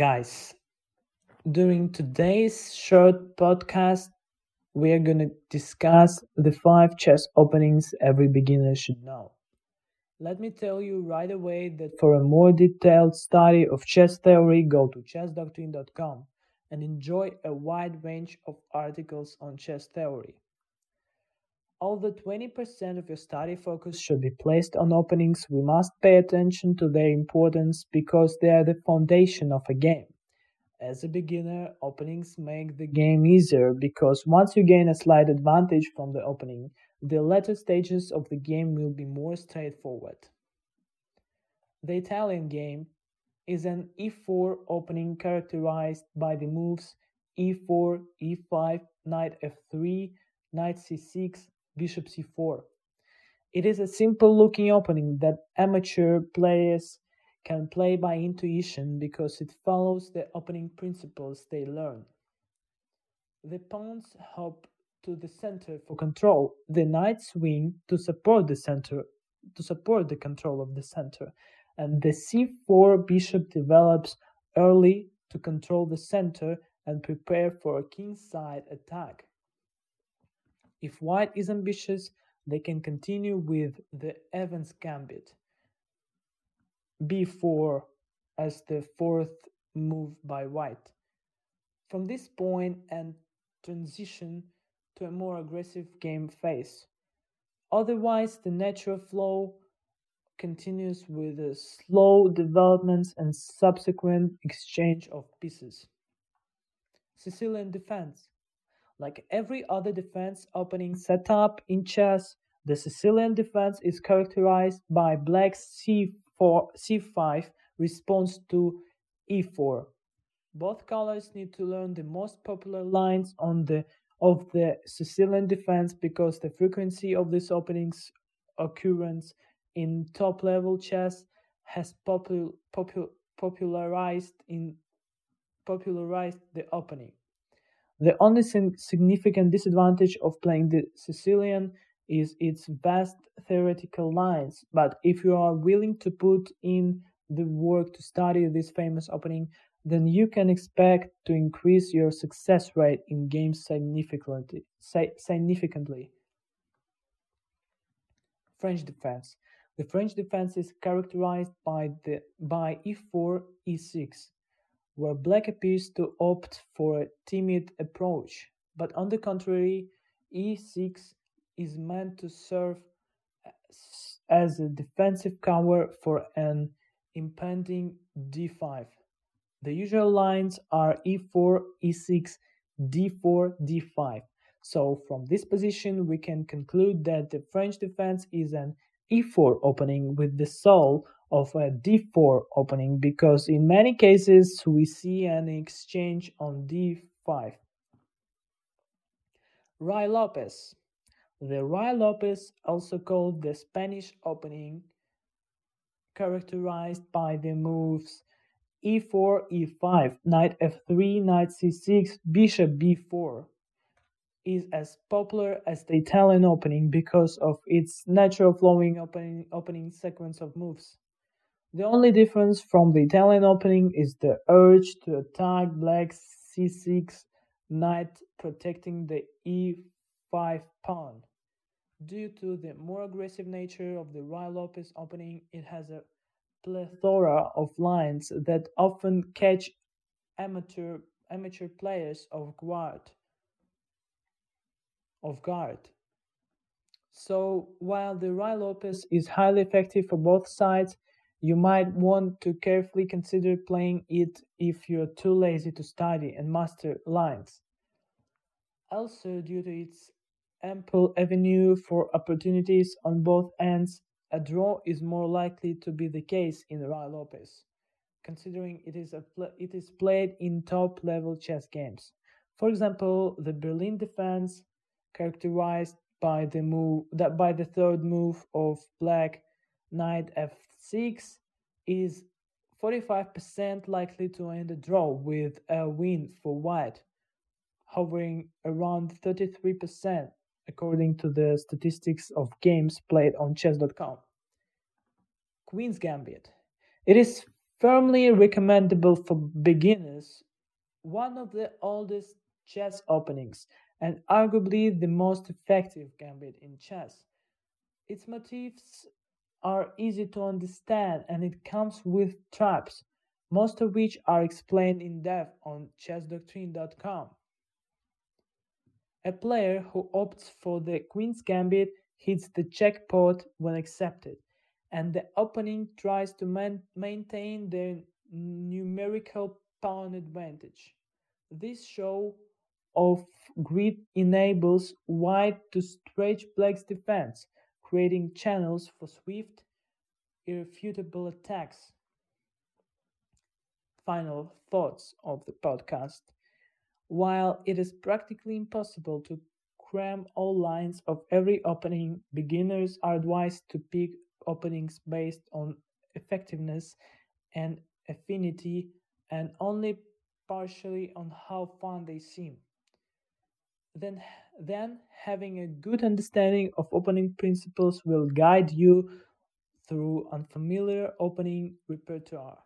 Guys, during today's short podcast, we are going to discuss the five chess openings every beginner should know. Let me tell you right away that for a more detailed study of chess theory, go to chessdoctrine.com and enjoy a wide range of articles on chess theory. Although 20% of your study focus should be placed on openings, we must pay attention to their importance because they are the foundation of a game. As a beginner, openings make the game easier because once you gain a slight advantage from the opening, the later stages of the game will be more straightforward. The Italian game is an e4 opening characterized by the moves e4, e5, knight f3, knight c6, bishop c4. It is a simple looking opening that amateur players can play by intuition because it follows the opening principles they learn. The pawns hop to the center for control, the knights swing to support the center to support the control of the center, and the c4 bishop develops early to control the center and prepare for a kingside attack. If white is ambitious, they can continue with the Evans gambit, b4 as the fourth move by white. From this point and transition to a more aggressive game phase. Otherwise, the natural flow continues with slow developments and subsequent exchange of pieces. Sicilian defense. Like every other defense opening setup in chess, the Sicilian defense is characterized by black's c4, c5 response to e4. Both colors need to learn the most popular lines on the of the Sicilian defense because the frequency of these openings occurrence in top level chess has popul- popul- popularized in popularized the opening. The only significant disadvantage of playing the Sicilian is its vast theoretical lines, but if you are willing to put in the work to study this famous opening, then you can expect to increase your success rate in games significantly. significantly. French defense. The French defense is characterized by the by e4, e6, where black appears to opt for a timid approach, but on the contrary, e6 is meant to serve as a defensive cover for an impending d5. The usual lines are e4, e6, d4, d5. So from this position, we can conclude that the French defense is an e4 opening with the soul of a d4 opening because in many cases we see an exchange on d5. Ruy Lopez. The Ruy Lopez, also called the Spanish opening, characterized by the moves e4, e5, knight f3, knight c6, bishop b4 is as popular as the Italian opening because of its natural flowing opening, opening sequence of moves. The only difference from the Italian opening is the urge to attack black c6 knight protecting the e5 pawn. Due to the more aggressive nature of the Ruy Lopez opening, it has a plethora of lines that often catch amateur amateur players off guard of guard. So while the Ruy Lopez is highly effective for both sides, you might want to carefully consider playing it if you're too lazy to study and master lines. Also, due to its ample avenue for opportunities on both ends, a draw is more likely to be the case in Ruy Lopez, considering it is, a pl- it is played in top level chess games. For example, the Berlin defense, characterized by the move that by the third move of black knight f6, is 45% likely to end a draw with a win for white, hovering around 33% according to the statistics of games played on chess.com. Queen's Gambit. It is firmly recommendable for beginners, one of the oldest chess openings, and arguably the most effective gambit in chess. Its motifs are easy to understand and it comes with traps, most of which are explained in depth on chessdoctrine.com. A player who opts for the Queen's Gambit hits the checkpoint when accepted, and the opening tries to man- maintain their numerical pawn advantage. This show of grit enables white to stretch black's defense, creating channels for swift, irrefutable attacks. Final thoughts of the podcast. While it is practically impossible to cram all lines of every opening, beginners are advised to pick openings based on effectiveness and affinity and only partially on how fun they seem. Then, then having a good understanding of opening principles will guide you through unfamiliar opening repertoire.